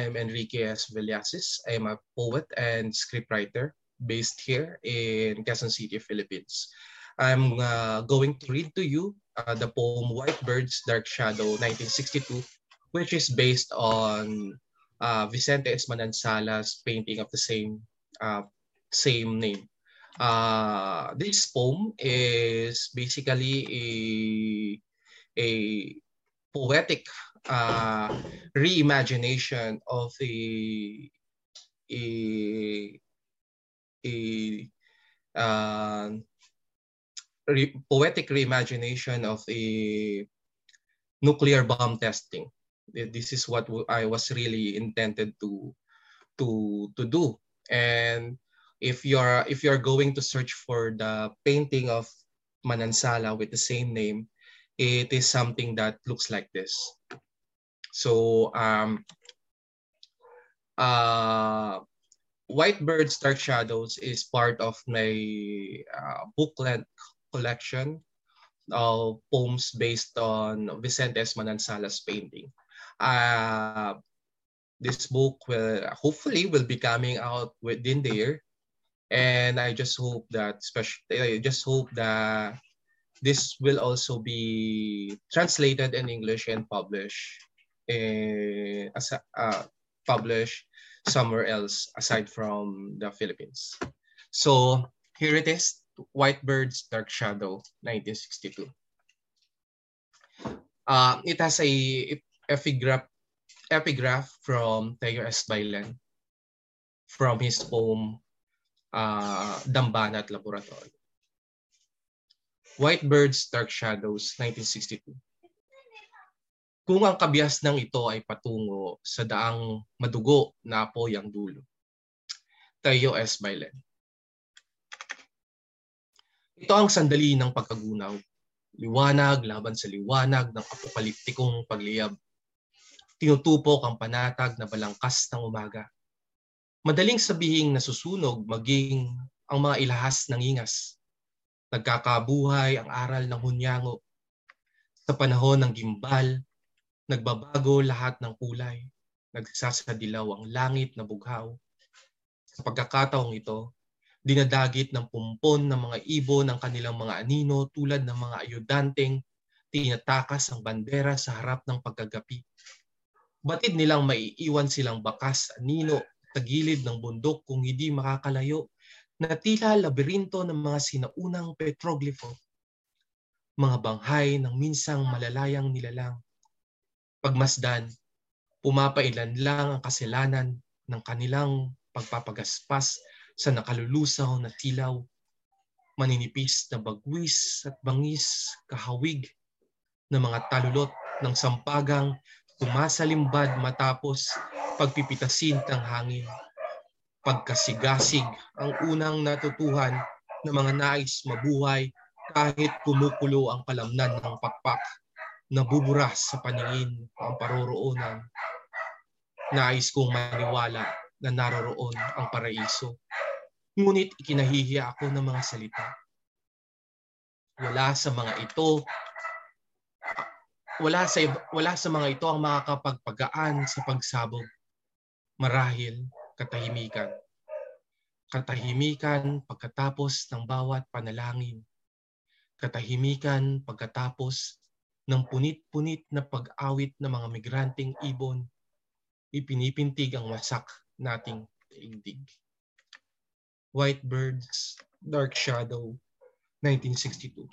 I'm Enrique S. Villasis. I'm a poet and scriptwriter based here in Quezon City, Philippines. I'm uh, going to read to you uh, the poem White Birds, Dark Shadow, 1962, which is based on uh, Vicente Esmanansala's painting of the same uh, same name. Uh, this poem is basically a, a poetic uh, reimagination of the a a uh, re poetic reimagination of a nuclear bomb testing. This is what I was really intended to to to do. And if you're if you're going to search for the painting of Manansala with the same name, it is something that looks like this. So um, uh, White Birds Dark Shadows is part of my uh, booklet collection of poems based on Vicente Manansala's painting. Uh, this book will hopefully will be coming out within the year, and I just hope that, especially, I just hope that this will also be translated in English and published uh, as uh, published somewhere else aside from the Philippines. So here it is, White Birds, Dark Shadow, 1962. Uh, it has a epigraph, epigraph from Tayo S. Bailen from his poem uh, Dambanat Laboratory. White Birds, Dark Shadows, 1962. Kung ang kabias ng ito ay patungo sa daang madugo na apoy ang dulo. Tayo S. Bailen. Ito ang sandali ng pagkagunaw. Liwanag laban sa liwanag ng apokaliptikong pagliyab. Tinutupok ang panatag na balangkas ng umaga. Madaling sabihing nasusunog maging ang mga ilahas ng ingas Nagkakabuhay ang aral ng hunyango. Sa panahon ng gimbal, nagbabago lahat ng kulay. Nagsasadilaw ang langit na bughaw. Sa pagkakataong ito, dinadagit ng pumpon ng mga ibon ng kanilang mga anino tulad ng mga ayudanteng tinatakas ang bandera sa harap ng pagkagapi. Batid nilang maiiwan silang bakas anino sa gilid ng bundok kung hindi makakalayo na tila labirinto ng mga sinaunang petroglifo, mga banghay ng minsang malalayang nilalang. Pagmasdan, pumapailan lang ang kasalanan ng kanilang pagpapagaspas sa nakalulusaw na tilaw, maninipis na bagwis at bangis kahawig ng mga talulot ng sampagang tumasalimbad matapos pagpipitasin ng hangin. Pagkasigasig ang unang natutuhan ng mga nais mabuhay kahit kumukulo ang kalamnan ng pakpak nabuburas sa paningin ang paroroonan. Nais kong maniwala na naroroon ang paraiso. Ngunit ikinahihiya ako ng mga salita. Wala sa mga ito wala sa wala sa mga ito ang makakapagpagaan sa pagsabog. Marahil katahimikan. Katahimikan pagkatapos ng bawat panalangin. Katahimikan pagkatapos ng punit-punit na pag-awit ng mga migranteng ibon. Ipinipintig ang wasak nating daigdig. White Birds, Dark Shadow, 1962.